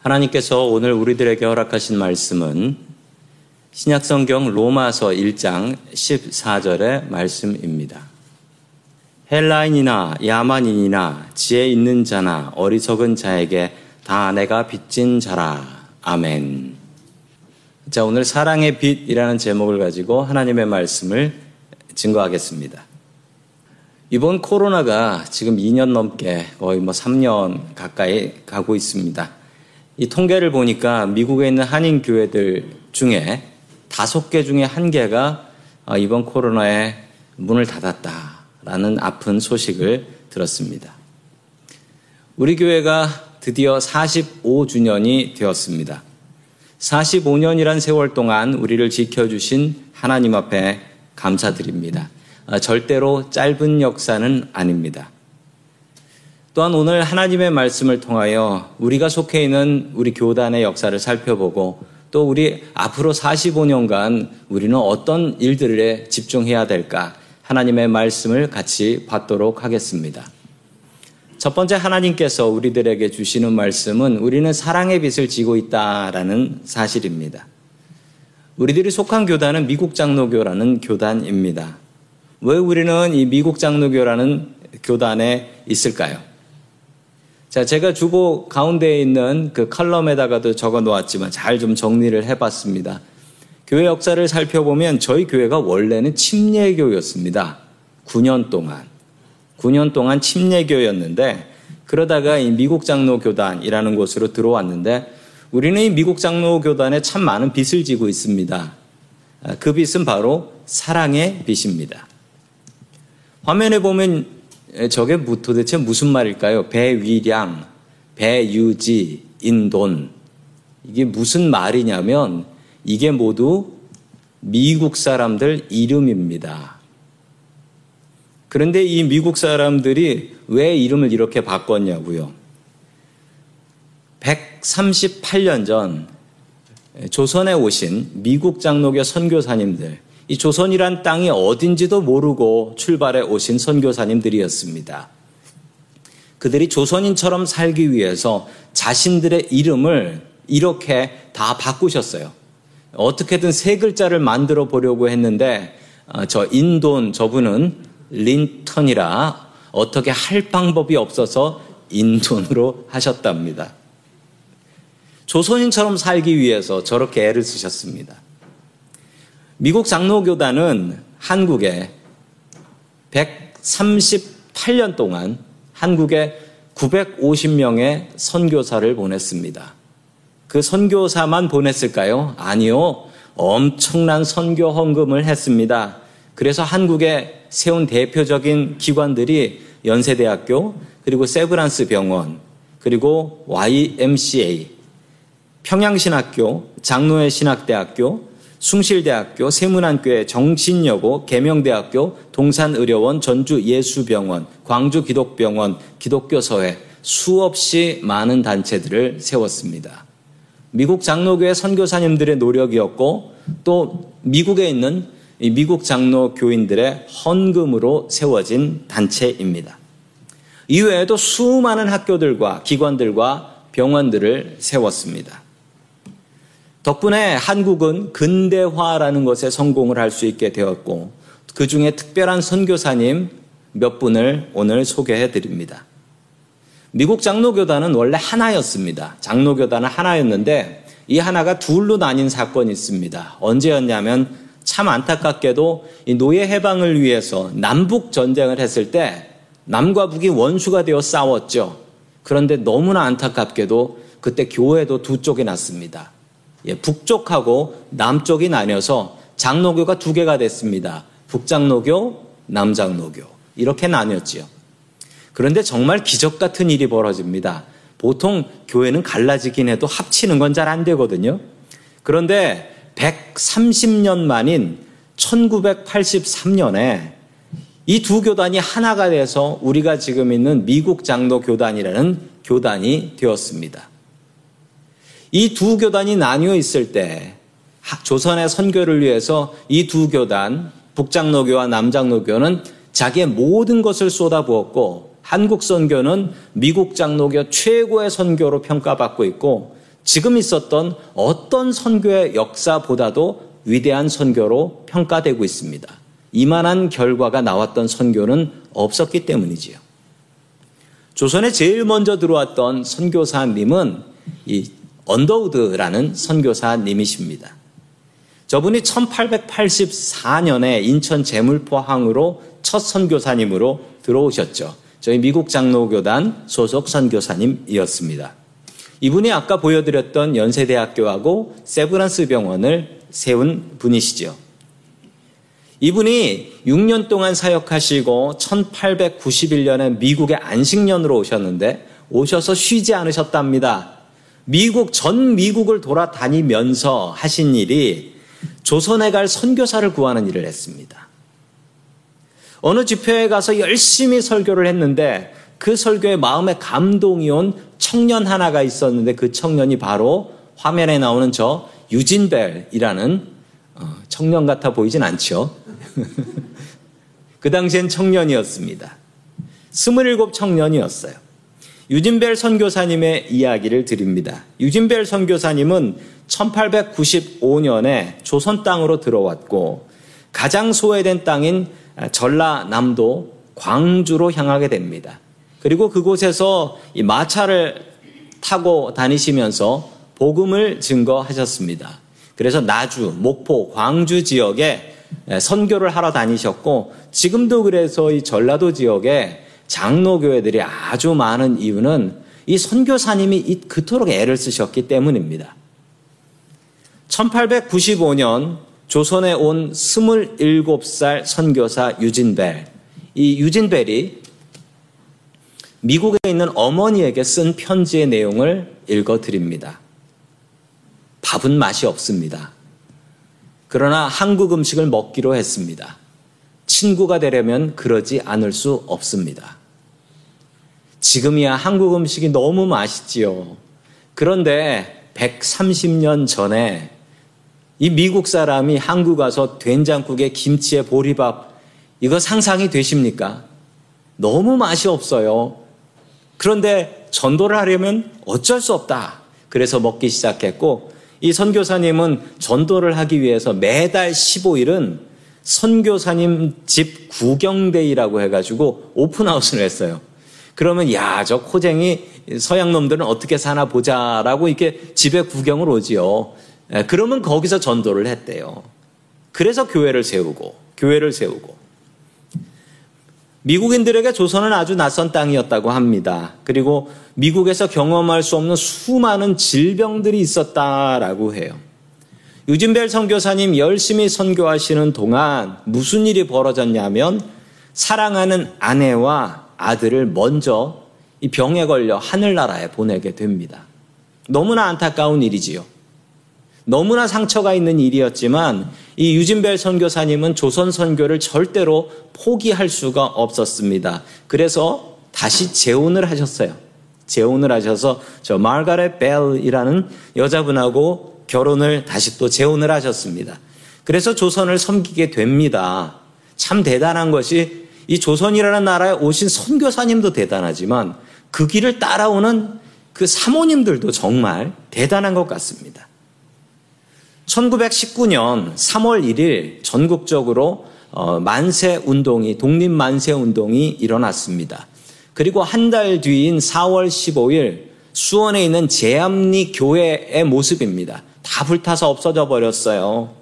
하나님께서 오늘 우리들에게 허락하신 말씀은 신약성경 로마서 1장 14절의 말씀입니다. 헬라인이나 야만인이나 지혜 있는 자나 어리석은 자에게 다 내가 빚진 자라. 아멘. 자, 오늘 사랑의 빛이라는 제목을 가지고 하나님의 말씀을 증거하겠습니다. 이번 코로나가 지금 2년 넘게 거의 뭐 3년 가까이 가고 있습니다. 이 통계를 보니까 미국에 있는 한인 교회들 중에 다섯 개 중에 한 개가 아, 이번 코로나에 문을 닫았다라는 아픈 소식을 들었습니다. 우리 교회가 드디어 45주년이 되었습니다. 45년이란 세월 동안 우리를 지켜주신 하나님 앞에 감사드립니다. 아, 절대로 짧은 역사는 아닙니다. 또한 오늘 하나님의 말씀을 통하여 우리가 속해 있는 우리 교단의 역사를 살펴보고 또 우리 앞으로 45년간 우리는 어떤 일들에 집중해야 될까 하나님의 말씀을 같이 받도록 하겠습니다. 첫 번째 하나님께서 우리들에게 주시는 말씀은 우리는 사랑의 빛을 지고 있다라는 사실입니다. 우리들이 속한 교단은 미국 장로교라는 교단입니다. 왜 우리는 이 미국 장로교라는 교단에 있을까요? 자, 제가 주보 가운데에 있는 그 칼럼에다가도 적어 놓았지만 잘 좀 정리를 해 봤습니다. 교회 역사를 살펴보면 저희 교회가 원래는 침례교였습니다. 9년 동안. 9년 동안 침례교였는데 그러다가 이 미국 장로 교단이라는 곳으로 들어왔는데 우리는 이 미국 장로 교단에 참 많은 빚을 지고 있습니다. 아, 그 빚은 바로 사랑의 빚입니다. 화면에 보면 저게 도대체 무슨 말일까요? 배위량, 배유지, 인돈. 이게 무슨 말이냐면 이게 모두 미국 사람들 이름입니다. 그런데 이 미국 사람들이 왜 이름을 이렇게 바꿨냐고요? 138년 전 조선에 오신 미국 장로교 선교사님들, 이 조선이란 땅이 어딘지도 모르고 출발해 오신 선교사님들이었습니다. 그들이 조선인처럼 살기 위해서 자신들의 이름을 이렇게 다 바꾸셨어요. 어떻게든 세 글자를 만들어 보려고 했는데 어, 저 인돈 저분은 린턴이라 어떻게 할 방법이 없어서 인돈으로 하셨답니다. 조선인처럼 살기 위해서 저렇게 애를 쓰셨습니다. 미국 장로교단은 한국에 138년 동안 한국에 950명의 선교사를 보냈습니다. 그 선교사만 보냈을까요? 아니요. 엄청난 선교 헌금을 했습니다. 그래서 한국에 세운 대표적인 기관들이 연세대학교, 그리고 세브란스 병원, 그리고 YMCA, 평양신학교, 장로회 신학대학교, 숭실대학교, 세문안교회, 정신여고, 계명대학교, 동산의료원, 전주예수병원, 광주기독병원, 기독교서회 수없이 많은 단체들을 세웠습니다. 미국 장로교회 선교사님들의 노력이었고 또 미국에 있는 미국 장로 교인들의 헌금으로 세워진 단체입니다. 이외에도 수많은 학교들과 기관들과 병원들을 세웠습니다. 덕분에 한국은 근대화라는 것에 성공을 할 수 있게 되었고 그 중에 특별한 선교사님 몇 분을 오늘 소개해 드립니다. 미국 장로교단은 원래 하나였습니다. 장로교단은 하나였는데 이 하나가 둘로 나뉜 사건이 있습니다. 언제였냐면 참 안타깝게도 이 노예 해방을 위해서 남북 전쟁을 했을 때 남과 북이 원수가 되어 싸웠죠. 그런데 너무나 안타깝게도 그때 교회도 두 쪽이 났습니다. 예, 북쪽하고 남쪽이 나뉘어서 장로교가 두 개가 됐습니다. 북장로교, 남장로교. 이렇게 나뉘었지요. 그런데 정말 기적 같은 일이 벌어집니다. 보통 교회는 갈라지긴 해도 합치는 건 잘 안 되거든요. 그런데 130년 만인 1983년에 이 두 교단이 하나가 돼서 우리가 지금 있는 미국 장로 교단이라는 교단이 되었습니다. 이 두 교단이 나뉘어 있을 때 조선의 선교를 위해서 이 두 교단 북장로교와 남장로교는 자기의 모든 것을 쏟아부었고 한국 선교는 미국 장로교 최고의 선교로 평가받고 있고 지금 있었던 어떤 선교의 역사보다도 위대한 선교로 평가되고 있습니다. 이만한 결과가 나왔던 선교는 없었기 때문이지요. 조선에 제일 먼저 들어왔던 선교사님은 이 언더우드라는 선교사님이십니다. 저분이 1884년에 인천 제물포항으로 첫 선교사님으로 들어오셨죠. 저희 미국 장로교단 소속 선교사님이었습니다. 이분이 아까 보여드렸던 연세대학교하고 세브란스 병원을 세운 분이시죠. 이분이 6년 동안 사역하시고 1891년에 미국의 안식년으로 오셨는데 오셔서 쉬지 않으셨답니다. 미국 전 미국을 돌아다니면서 하신 일이 조선에 갈 선교사를 구하는 일을 했습니다. 어느 집회에 가서 열심히 설교를 했는데 그 설교에 마음에 감동이 온 청년 하나가 있었는데 그 청년이 바로 화면에 나오는 저 유진벨이라는 어, 청년 같아 보이진 않죠. 그 당시엔 청년이었습니다. 27 청년이었어요. 유진벨 선교사님의 이야기를 드립니다. 유진벨 선교사님은 1895년에 조선 땅으로 들어왔고 가장 소외된 땅인 전라남도 광주로 향하게 됩니다. 그리고 그곳에서 이 마차를 타고 다니시면서 복음을 증거하셨습니다. 그래서 나주, 목포, 광주 지역에 선교를 하러 다니셨고 지금도 그래서 이 전라도 지역에 장로교회들이 아주 많은 이유는 이 선교사님이 그토록 애를 쓰셨기 때문입니다. 1895년 조선에 온 27살 선교사 유진벨. 이 유진벨이 미국에 있는 어머니에게 쓴 편지의 내용을 읽어 드립니다. 밥은 맛이 없습니다. 그러나 한국 음식을 먹기로 했습니다. 친구가 되려면 그러지 않을 수 없습니다. 지금이야 한국 음식이 너무 맛있지요. 그런데 130년 전에 이 미국 사람이 한국 와서 된장국에 김치에 보리밥 이거 상상이 되십니까? 너무 맛이 없어요. 그런데 전도를 하려면 어쩔 수 없다. 그래서 먹기 시작했고 이 선교사님은 전도를 하기 위해서 매달 15일은 선교사님 집 구경데이라고 해가지고 오픈하우스를 했어요. 그러면 야, 저 코쟁이 서양 놈들은 어떻게 사나 보자라고 이렇게 집에 구경을 오지요. 예, 그러면 거기서 전도를 했대요. 그래서 교회를 세우고, 교회를 세우고. 미국인들에게 조선은 아주 낯선 땅이었다고 합니다. 그리고 미국에서 경험할 수 없는 수많은 질병들이 있었다라고 해요. 유진벨 선교사님 열심히 선교하시는 동안 무슨 일이 벌어졌냐면 사랑하는 아내와 아들을 먼저 이 병에 걸려 하늘나라에 보내게 됩니다. 너무나 안타까운 일이지요. 너무나 상처가 있는 일이었지만 이 유진벨 선교사님은 조선 선교를 절대로 포기할 수가 없었습니다. 그래서 다시 재혼을 하셨어요. 재혼을 하셔서 저 마가렛 벨이라는 여자분하고 결혼을 다시 또 재혼을 하셨습니다. 그래서 조선을 섬기게 됩니다. 참 대단한 것이 이 조선이라는 나라에 오신 선교사님도 대단하지만 그 길을 따라오는 그 사모님들도 정말 대단한 것 같습니다. 1919년 3월 1일 전국적으로 어, 만세 운동이 독립 만세 운동이 일어났습니다. 그리고 한 달 뒤인 4월 15일 수원에 있는 제암리 교회의 모습입니다. 다 불타서 없어져 버렸어요.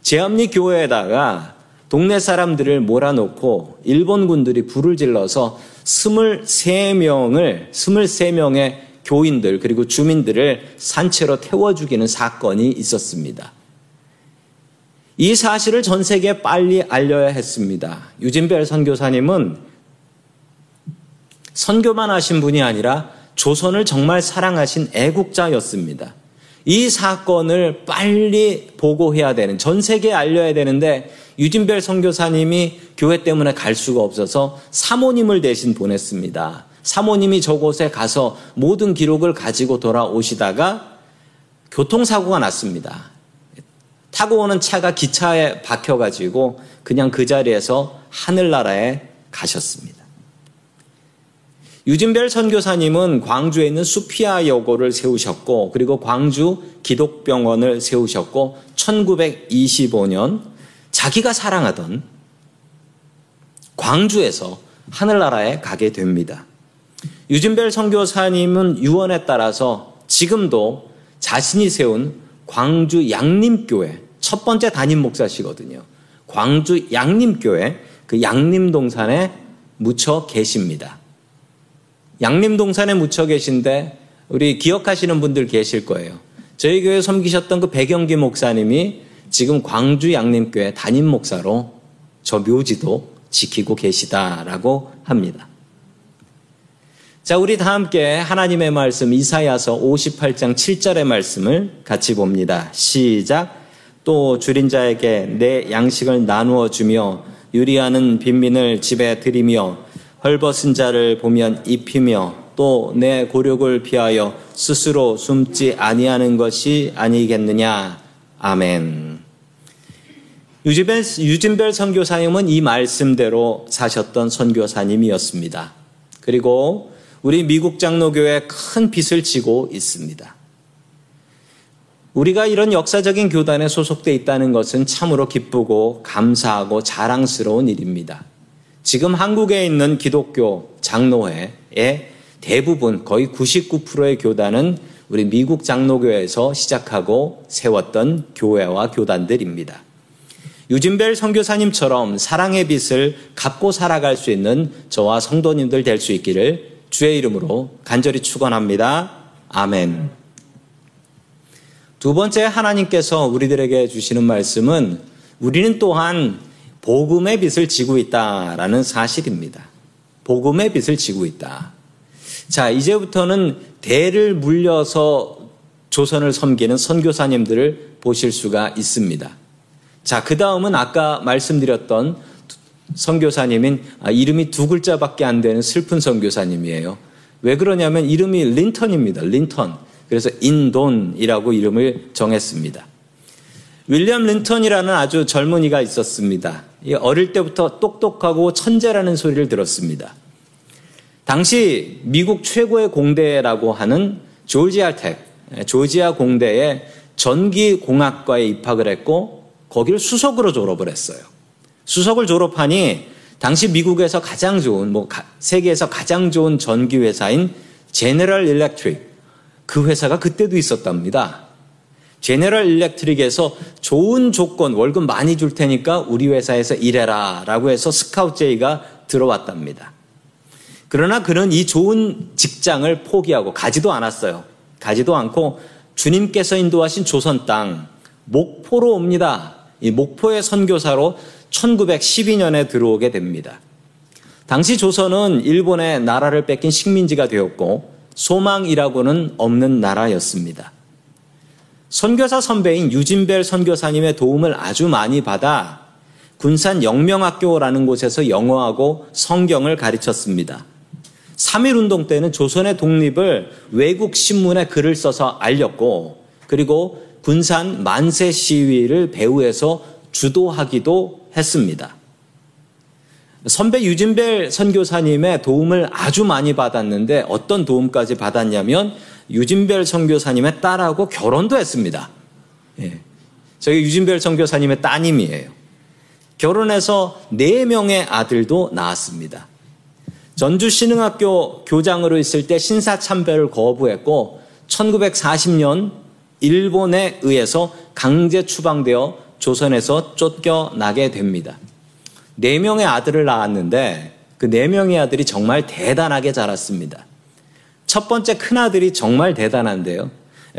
제암리 교회에다가 동네 사람들을 몰아놓고 일본 군들이 불을 질러서 23명을 23명의 교인들 그리고 주민들을 산채로 태워 죽이는 사건이 있었습니다. 이 사실을 전 세계에 빨리 알려야 했습니다. 유진벨 선교사님은 선교만 하신 분이 아니라 조선을 정말 사랑하신 애국자였습니다. 이 사건을 빨리 보고해야 되는 전 세계에 알려야 되는데 유진벨 선교사님이 교회 때문에 갈 수가 없어서 사모님을 대신 보냈습니다. 사모님이 저곳에 가서 모든 기록을 가지고 돌아오시다가 교통사고가 났습니다. 타고 오는 차가 기차에 박혀가지고 그냥 그 자리에서 하늘나라에 가셨습니다. 유진별 선교사님은 광주에 있는 수피아 여고를 세우셨고 그리고 광주 기독병원을 세우셨고 1925년 자기가 사랑하던 광주에서 하늘나라에 가게 됩니다. 유진별 선교사님은 유언에 따라서 지금도 자신이 세운 광주 양림교회 첫 번째 담임 목사시거든요. 광주 양림교회 그 양림동산에 묻혀 계십니다. 양림동산에 묻혀 계신데 우리 기억하시는 분들 계실 거예요. 저희 교회 섬기셨던 그 백영기 목사님이 지금 광주 양림교회 담임 목사로 저 묘지도 지키고 계시다라고 합니다. 자, 우리 다 함께 하나님의 말씀 이사야서 58장 7절의 말씀을 같이 봅니다. 시작. 또 줄인 자에게 내 양식을 나누어 주며 유리하는 빈민을 집에 들이며 헐벗은 자를 보면 입히며 또 내 고력을 피하여 스스로 숨지 아니하는 것이 아니겠느냐. 아멘. 유진별, 유진별 선교사님은 이 말씀대로 사셨던 선교사님이었습니다. 그리고 우리 미국 장로교회 큰 빚을 지고 있습니다. 우리가 이런 역사적인 교단에 소속돼 있다는 것은 참으로 기쁘고 감사하고 자랑스러운 일입니다. 지금 한국에 있는 기독교 장로회의 대부분 거의 99%의 교단은 우리 미국 장로교회에서 시작하고 세웠던 교회와 교단들입니다. 유진벨 선교사님처럼 사랑의 빛을 갚고 살아갈 수 있는 저와 성도님들 될 수 있기를 주의 이름으로 간절히 축원합니다. 아멘. 두 번째 하나님께서 우리들에게 주시는 말씀은 우리는 또한 복음의 빛을 지고 있다라는 사실입니다. 복음의 빛을 지고 있다. 자, 이제부터는 대를 물려서 조선을 섬기는 선교사님들을 보실 수가 있습니다. 자, 그 다음은 아까 말씀드렸던 선교사님인 아, 이름이 두 글자밖에 안 되는 슬픈 선교사님이에요. 왜 그러냐면 이름이 린턴입니다. 린턴. 그래서 인돈이라고 이름을 정했습니다. 윌리엄 린턴이라는 아주 젊은이가 있었습니다. 어릴 때부터 똑똑하고 천재라는 소리를 들었습니다. 당시 미국 최고의 공대라고 하는 조지아 텍, 조지아 공대에 전기공학과에 입학을 했고 거기를 수석으로 졸업을 했어요. 수석을 졸업하니 당시 미국에서 가장 좋은 뭐 세계에서 가장 좋은 전기 회사인 제너럴 일렉트릭 그 회사가 그때도 있었답니다. 제너럴 일렉트릭에서 좋은 조건 월급 많이 줄 테니까 우리 회사에서 일해라 라고 해서 스카우트 제의가 들어왔답니다. 그러나 그는 이 좋은 직장을 포기하고 가지도 않았어요. 가지도 않고 주님께서 인도하신 조선 땅 목포로 옵니다. 이 목포의 선교사로 1912년에 들어오게 됩니다. 당시 조선은 일본의 나라를 뺏긴 식민지가 되었고 소망이라고는 없는 나라였습니다. 선교사 선배인 유진벨 선교사님의 도움을 아주 많이 받아 군산 영명학교라는 곳에서 영어하고 성경을 가르쳤습니다. 3.1 운동 때는 조선의 독립을 외국 신문에 글을 써서 알렸고 그리고 군산 만세 시위를 배후에서 주도하기도 했습니다. 선배 유진벨 선교사님의 도움을 아주 많이 받았는데 어떤 도움까지 받았냐면 유진별 선교사님의 딸하고 결혼도 했습니다. 예. 저희 유진별 선교사님의 따님이에요. 결혼해서 네 명의 아들도 낳았습니다. 전주 신흥학교 교장으로 있을 때 신사 참배를 거부했고 1940년 일본에 의해서 강제 추방되어 조선에서 쫓겨나게 됩니다. 네 명의 아들을 낳았는데 그 네 명의 아들이 정말 대단하게 자랐습니다. 첫 번째 큰아들이 정말 대단한데요.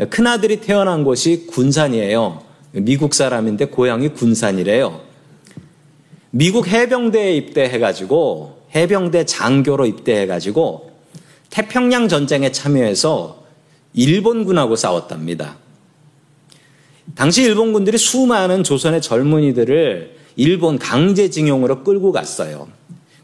큰아들이 태어난 곳이 군산이에요. 미국 사람인데 고향이 군산이래요. 미국 해병대에 입대해가지고 해병대 장교로 입대해가지고 태평양 전쟁에 참여해서 일본군하고 싸웠답니다. 당시 일본군들이 수많은 조선의 젊은이들을 일본 강제징용으로 끌고 갔어요.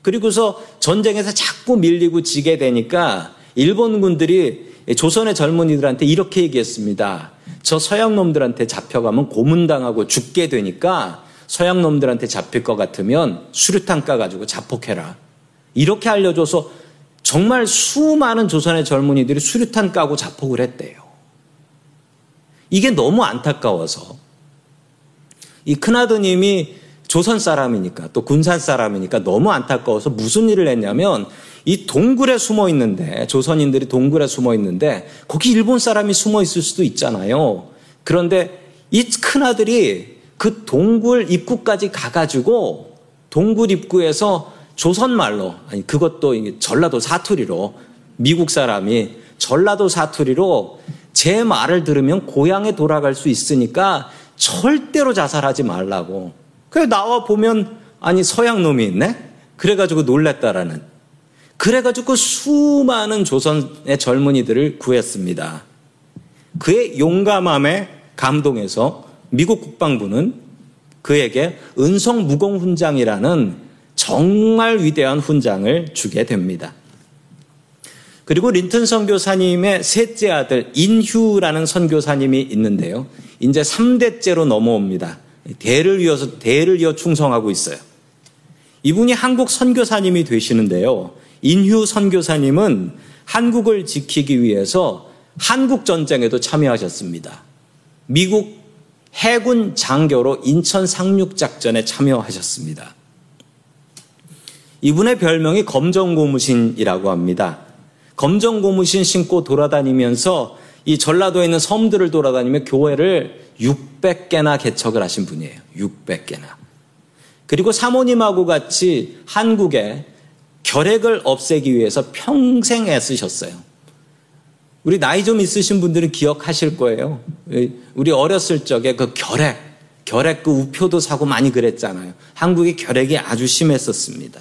그리고서 전쟁에서 자꾸 밀리고 지게 되니까 일본군들이 조선의 젊은이들한테 이렇게 얘기했습니다. 저 서양 놈들한테 잡혀가면 고문당하고 죽게 되니까 서양 놈들한테 잡힐 것 같으면 수류탄 까가지고 자폭해라. 이렇게 알려줘서 정말 수많은 조선의 젊은이들이 수류탄 까고 자폭을 했대요. 이게 너무 안타까워서 이 큰아드님이 조선 사람이니까 또 군산 사람이니까 너무 안타까워서 무슨 일을 했냐면 이 동굴에 숨어 있는데 조선인들이 동굴에 숨어 있는데 거기 일본 사람이 숨어 있을 수도 있잖아요. 그런데 이 큰아들이 그 동굴 입구까지 가가지고 동굴 입구에서 조선말로 아니 그것도 전라도 사투리로 미국 사람이 전라도 사투리로 제 말을 들으면 고향에 돌아갈 수 있으니까 절대로 자살하지 말라고. 그래 나와 보면 아니 서양 놈이 있네. 그래가지고 놀랬다라는. 그래가지고 수많은 조선의 젊은이들을 구했습니다. 그의 용감함에 감동해서 미국 국방부는 그에게 은성 무공 훈장이라는 정말 위대한 훈장을 주게 됩니다. 그리고 린튼 선교사님의 셋째 아들 인휴라는 선교사님이 있는데요. 이제 3대째로 넘어옵니다. 대를 이어서 대를 이어 충성하고 있어요. 이분이 한국 선교사님이 되시는데요. 인휴 선교사님은 한국을 지키기 위해서 한국 전쟁에도 참여하셨습니다. 미국 해군 장교로 인천 상륙 작전에 참여하셨습니다. 이분의 별명이 검정고무신이라고 합니다. 검정고무신 신고 돌아다니면서 이 전라도에 있는 섬들을 돌아다니며 교회를 600개나 개척을 하신 분이에요. 600개나. 그리고 사모님하고 같이 한국에 결핵을 없애기 위해서 평생 애쓰셨어요. 우리 나이 좀 있으신 분들은 기억하실 거예요. 우리 어렸을 적에 그 결핵, 결핵 그 우표도 사고 많이 그랬잖아요. 한국이 결핵이 아주 심했었습니다.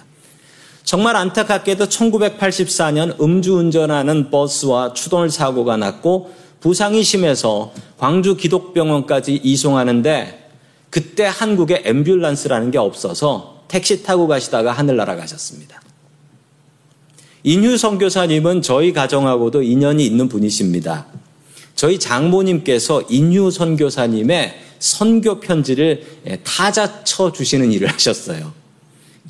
정말 안타깝게도 1984년 음주운전하는 버스와 추돌 사고가 났고 부상이 심해서 광주 기독병원까지 이송하는데 그때 한국에 앰뷸런스라는 게 없어서 택시 타고 가시다가 하늘나라 가셨습니다. 인휴 선교사님은 저희 가정하고도 인연이 있는 분이십니다. 저희 장모님께서 인휴 선교사님의 선교 편지를 타자 쳐 주시는 일을 하셨어요.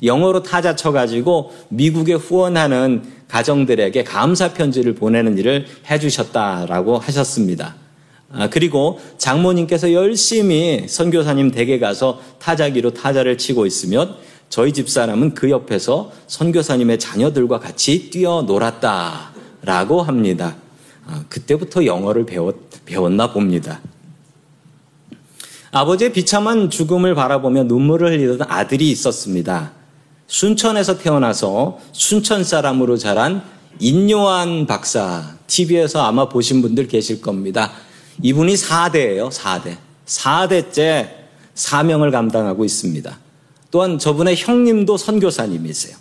영어로 타자 쳐가지고 미국에 후원하는 가정들에게 감사 편지를 보내는 일을 해주셨다라고 하셨습니다. 아, 그리고 장모님께서 열심히 선교사님 댁에 가서 타자기로 타자를 치고 있으면 저희 집사람은 그 옆에서 선교사님의 자녀들과 같이 뛰어놀았다라고 합니다. 아, 그때부터 영어를 배웠, 배웠나 봅니다. 아버지의 비참한 죽음을 바라보며 눈물을 흘리던 아들이 있었습니다. 순천에서 태어나서 순천 사람으로 자란 인요한 박사, TV에서 아마 보신 분들 계실 겁니다. 이분이 4대예요, 4대. 4대째 사명을 감당하고 있습니다. 또한 저분의 형님도 선교사님이세요.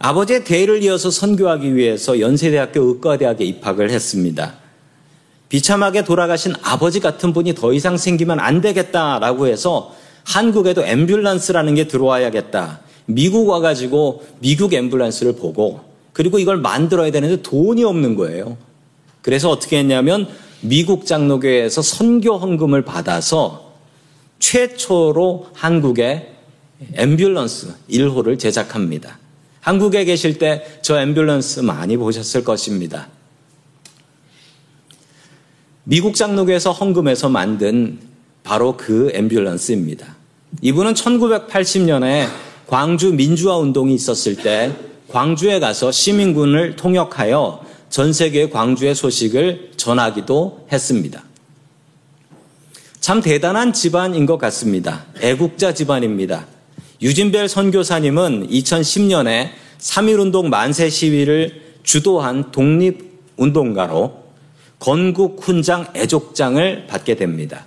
아버지의 대를 이어서 선교하기 위해서 연세대학교 의과대학에 입학을 했습니다. 비참하게 돌아가신 아버지 같은 분이 더 이상 생기면 안 되겠다라고 해서 한국에도 앰뷸런스라는 게 들어와야겠다. 미국 와가지고 미국 앰뷸런스를 보고 그리고 이걸 만들어야 되는데 돈이 없는 거예요. 그래서 어떻게 했냐면 미국 장로교회에서 선교 헌금을 받아서 최초로 한국에 앰뷸런스 1호를 제작합니다. 한국에 계실 때 저 앰뷸런스 많이 보셨을 것입니다. 미국 장로교에서 헌금해서 만든 바로 그 앰뷸런스입니다. 이분은 1980년에 광주 민주화 운동이 있었을 때 광주에 가서 시민군을 통역하여 전 세계 광주의 소식을 전하기도 했습니다. 참 대단한 집안인 것 같습니다. 애국자 집안입니다. 유진벨 선교사님은 2010년에 3.1운동 만세 시위를 주도한 독립운동가로 건국 훈장 애족장을 받게 됩니다.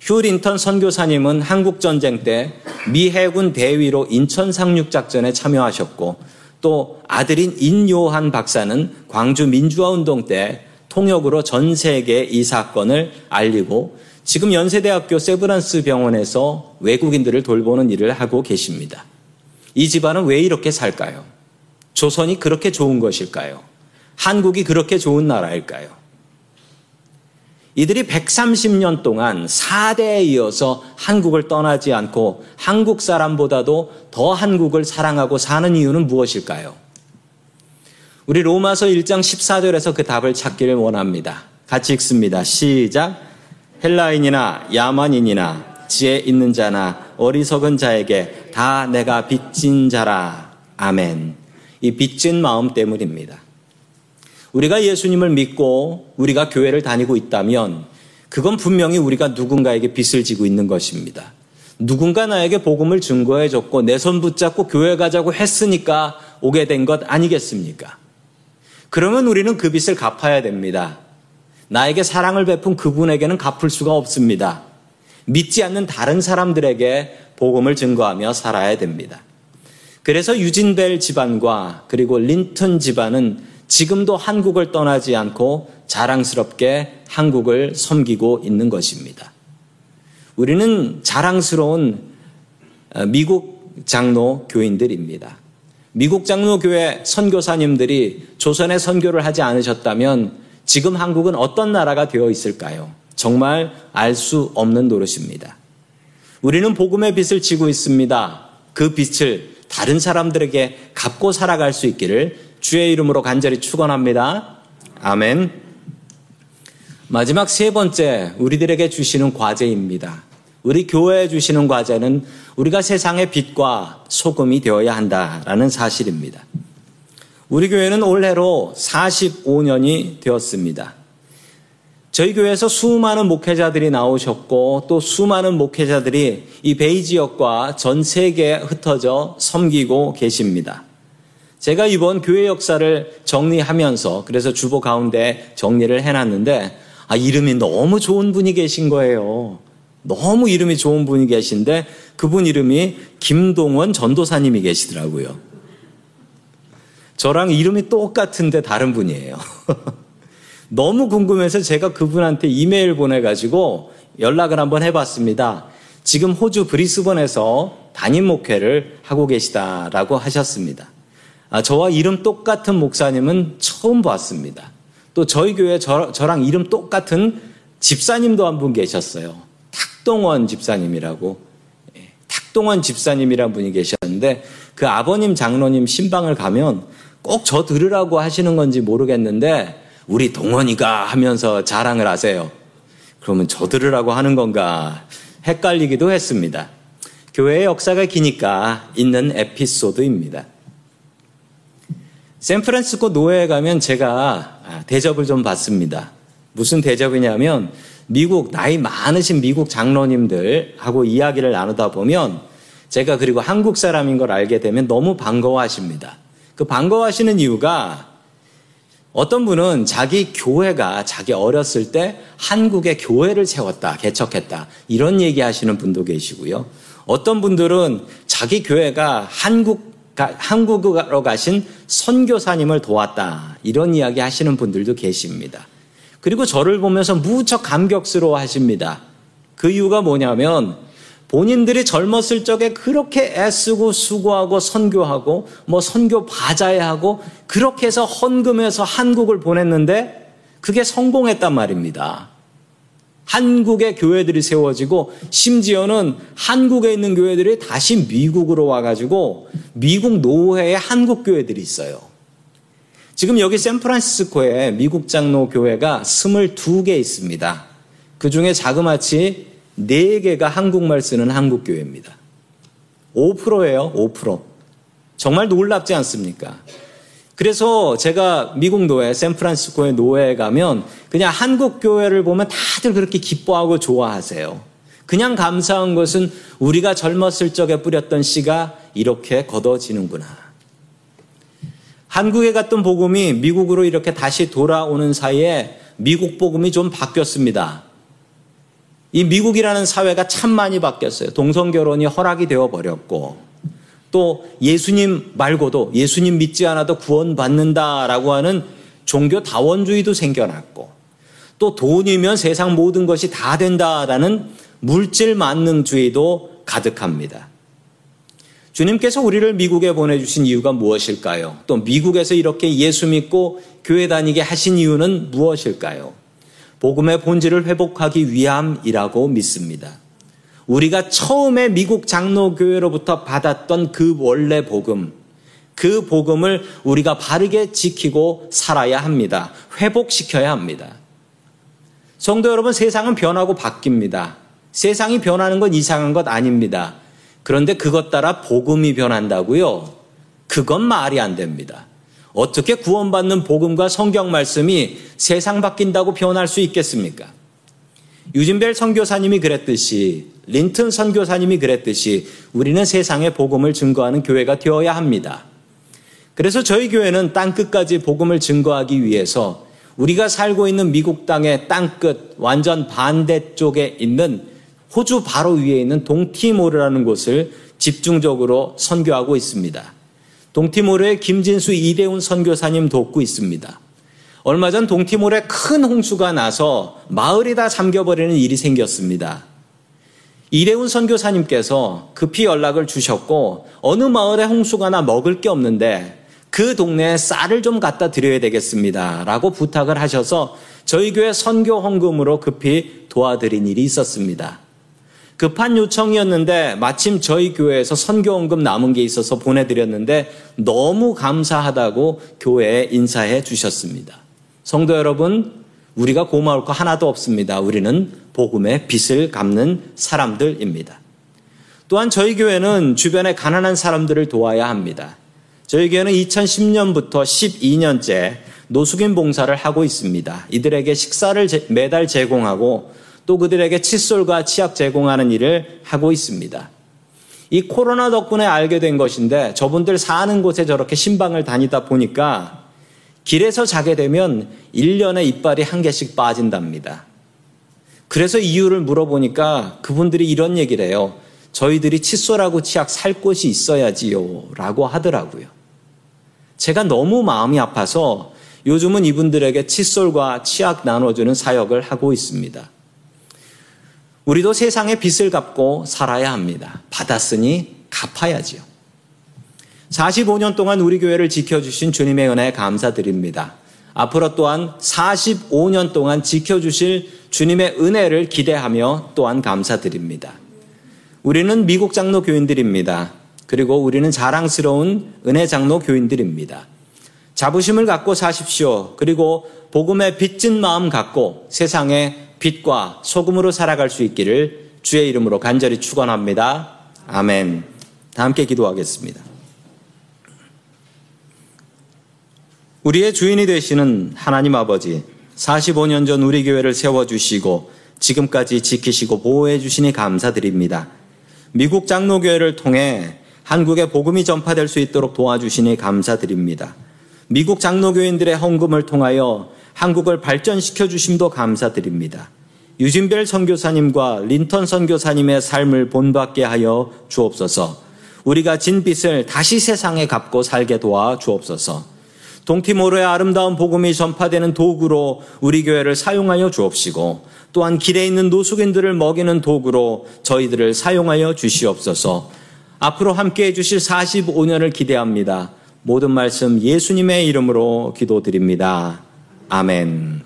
휴 린턴 선교사님은 한국전쟁 때 미 해군 대위로 인천 상륙작전에 참여하셨고 또 아들인 인요한 박사는 광주 민주화운동 때 통역으로 전 세계에 이 사건을 알리고 지금 연세대학교 세브란스 병원에서 외국인들을 돌보는 일을 하고 계십니다. 이 집안은 왜 이렇게 살까요? 조선이 그렇게 좋은 것일까요? 한국이 그렇게 좋은 나라일까요? 이들이 130년 동안 4대에 이어서 한국을 떠나지 않고 한국 사람보다도 더 한국을 사랑하고 사는 이유는 무엇일까요? 우리 로마서 1장 14절에서 그 답을 찾기를 원합니다. 같이 읽습니다. 시작. 헬라인이나 야만인이나 지혜 있는 자나 어리석은 자에게 다 내가 빚진 자라. 아멘. 이 빚진 마음 때문입니다. 우리가 예수님을 믿고 우리가 교회를 다니고 있다면 그건 분명히 우리가 누군가에게 빚을 지고 있는 것입니다. 누군가 나에게 복음을 증거해 줬고 내 손 붙잡고 교회 가자고 했으니까 오게 된 것 아니겠습니까? 그러면 우리는 그 빚을 갚아야 됩니다. 나에게 사랑을 베푼 그분에게는 갚을 수가 없습니다. 믿지 않는 다른 사람들에게 복음을 증거하며 살아야 됩니다. 그래서 유진벨 집안과 그리고 린턴 집안은 지금도 한국을 떠나지 않고 자랑스럽게 한국을 섬기고 있는 것입니다. 우리는 자랑스러운 어, 미국 장로 교인들입니다. 미국 장로교회 선교사님들이 조선에 선교를 하지 않으셨다면 지금 한국은 어떤 나라가 되어 있을까요? 정말 알 수 없는 노릇입니다. 우리는 복음의 빚을 지고 있습니다. 그 빚을 다른 사람들에게 갚고 살아갈 수 있기를 주의 이름으로 간절히 축원합니다. 아멘. 마지막 세 번째 우리들에게 주시는 과제입니다. 우리 교회에 주시는 과제는 우리가 세상의 빛과 소금이 되어야 한다라는 사실입니다. 우리 교회는 올해로 45년이 되었습니다. 저희 교회에서 수많은 목회자들이 나오셨고 또 수많은 목회자들이 이 베이 지역과 전 세계에 흩어져 섬기고 계십니다. 제가 이번 교회 역사를 정리하면서 그래서 주보 가운데 정리를 해놨는데 아, 이름이 너무 좋은 분이 계신 거예요. 너무 이름이 좋은 분이 계신데 그분 이름이 김동원 전도사님이 계시더라고요. 저랑 이름이 똑같은데 다른 분이에요. 너무 궁금해서 제가 그분한테 이메일 보내가지고 연락을 한번 해봤습니다. 지금 호주 브리스번에서 담임 목회를 하고 계시다라고 하셨습니다. 아, 저와 이름 똑같은 목사님은 처음 봤습니다. 또 저희 교회 저, 저랑 이름 똑같은 집사님도 한 분 계셨어요. 탁동원 집사님이라고. 예, 탁동원 집사님이란 분이 계셨는데 그 아버님 장로님 신방을 가면 꼭 저 들으라고 하시는 건지 모르겠는데 우리 동원이가 하면서 자랑을 하세요. 그러면 저 들으라고 하는 건가 헷갈리기도 했습니다. 교회의 역사가 기니까 있는 에피소드입니다. 샌프란시스코 노회에 가면 제가 아, 대접을 좀 받습니다. 무슨 대접이냐면 미국 나이 많으신 미국 장로님들하고 이야기를 나누다 보면 제가 그리고 한국 사람인 걸 알게 되면 너무 반가워하십니다. 그 반가워하시는 이유가 어떤 분은 자기 교회가 자기 어렸을 때 한국의 교회를 세웠다, 개척했다. 이런 얘기 하시는 분도 계시고요. 어떤 분들은 자기 교회가 한국, 한국으로 가신 선교사님을 도왔다. 이런 이야기 하시는 분들도 계십니다. 그리고 저를 보면서 무척 감격스러워 하십니다. 그 이유가 뭐냐면 본인들이 젊었을 적에 그렇게 애쓰고 수고하고 선교하고 뭐 선교 바자회 하고 그렇게 해서 헌금해서 한국을 보냈는데 그게 성공했단 말입니다. 한국의 교회들이 세워지고 심지어는 한국에 있는 교회들이 다시 미국으로 와가지고 미국 노회에 한국 교회들이 있어요. 지금 여기 샌프란시스코에 미국 장로 교회가 22개 있습니다. 그 중에 자그마치 4개가 한국말 쓰는 한국 교회입니다. 5%예요, 5%. 정말 놀랍지 않습니까? 그래서 제가 미국 노회, 샌프란시스코의 노회에 가면 그냥 한국 교회를 보면 다들 그렇게 기뻐하고 좋아하세요. 그냥 감사한 것은 우리가 젊었을 적에 뿌렸던 씨가 이렇게 걷어지는구나. 한국에 갔던 복음이 미국으로 이렇게 다시 돌아오는 사이에 미국 복음이 좀 바뀌었습니다. 이 미국이라는 사회가 참 많이 바뀌었어요. 동성 결혼이 허락이 되어 버렸고 또 예수님 말고도 예수님 믿지 않아도 구원받는다라고 하는 종교 다원주의도 생겨났고 또 돈이면 세상 모든 것이 다 된다라는 물질 만능주의도 가득합니다. 주님께서 우리를 미국에 보내주신 이유가 무엇일까요? 또 미국에서 이렇게 예수 믿고 교회 다니게 하신 이유는 무엇일까요? 복음의 본질을 회복하기 위함이라고 믿습니다. 우리가 처음에 미국 장로교회로부터 받았던 그 원래 복음, 그 복음을 우리가 바르게 지키고 살아야 합니다. 회복시켜야 합니다. 성도 여러분, 세상은 변하고 바뀝니다. 세상이 변하는 건 이상한 것 아닙니다. 그런데 그것 따라 복음이 변한다고요? 그건 말이 안 됩니다. 어떻게 구원받는 복음과 성경 말씀이 세상 바뀐다고 변할 수 있겠습니까? 유진벨 선교사님이 그랬듯이 린튼 선교사님이 그랬듯이 우리는 세상에 복음을 증거하는 교회가 되어야 합니다. 그래서 저희 교회는 땅 끝까지 복음을 증거하기 위해서 우리가 살고 있는 미국 땅의 땅끝 완전 반대쪽에 있는 호주 바로 위에 있는 동티모르라는 곳을 집중적으로 선교하고 있습니다. 동티모르의 김진수 이대훈 선교사님 돕고 있습니다. 얼마 전 동티모르에 큰 홍수가 나서 마을이 다 잠겨버리는 일이 생겼습니다. 이대훈 선교사님께서 급히 연락을 주셨고 어느 마을에 홍수가 나 먹을 게 없는데 그 동네에 쌀을 좀 갖다 드려야 되겠습니다. 라고 부탁을 하셔서 저희 교회 선교 헌금으로 급히 도와드린 일이 있었습니다. 급한 요청이었는데 마침 저희 교회에서 선교 헌금 남은 게 있어서 보내드렸는데 너무 감사하다고 교회에 인사해 주셨습니다. 성도 여러분, 우리가 고마울 거 하나도 없습니다. 우리는 복음의 빚을 갚는 사람들입니다. 또한 저희 교회는 주변에 가난한 사람들을 도와야 합니다. 저희 교회는 2010년부터 12년째 노숙인 봉사를 하고 있습니다. 이들에게 식사를 매달 제공하고 또 그들에게 칫솔과 치약 제공하는 일을 하고 있습니다. 이 코로나 덕분에 알게 된 것인데 저분들 사는 곳에 저렇게 신방을 다니다 보니까 길에서 자게 되면 1년에 이빨이 한 개씩 빠진답니다. 그래서 이유를 물어보니까 그분들이 이런 얘기를 해요. 저희들이 칫솔하고 치약 살 곳이 있어야지요. 라고 하더라고요. 제가 너무 마음이 아파서 요즘은 이분들에게 칫솔과 치약 나눠주는 사역을 하고 있습니다. 우리도 세상의 빚을 갚고 살아야 합니다. 받았으니 갚아야지요. 45년 동안 우리 교회를 지켜주신 주님의 은혜에 감사드립니다. 앞으로 또한 45년 동안 지켜주실 주님의 은혜를 기대하며 또한 감사드립니다. 우리는 미국 장로 교인들입니다. 그리고 우리는 자랑스러운 은혜 장로 교인들입니다. 자부심을 갖고 사십시오. 그리고 복음의 빚진 마음 갖고 세상의 빛과 소금으로 살아갈 수 있기를 주의 이름으로 간절히 축원합니다. 아멘. 다 함께 기도하겠습니다. 우리의 주인이 되시는 하나님 아버지, 45년 전 우리 교회를 세워주시고 지금까지 지키시고 보호해 주시니 감사드립니다. 미국 장로교회를 통해 한국에 복음이 전파될 수 있도록 도와주시니 감사드립니다. 미국 장로교인들의 헌금을 통하여 한국을 발전시켜 주심도 감사드립니다. 유진별 선교사님과 린턴 선교사님의 삶을 본받게 하여 주옵소서. 우리가 진 빚을 다시 세상에 갚고 살게 도와 주옵소서. 동티모르의 아름다운 복음이 전파되는 도구로 우리 교회를 사용하여 주옵시고 또한 길에 있는 노숙인들을 먹이는 도구로 저희들을 사용하여 주시옵소서. 앞으로 함께 해주실 45년을 기대합니다. 모든 말씀 예수님의 이름으로 기도드립니다. 아멘.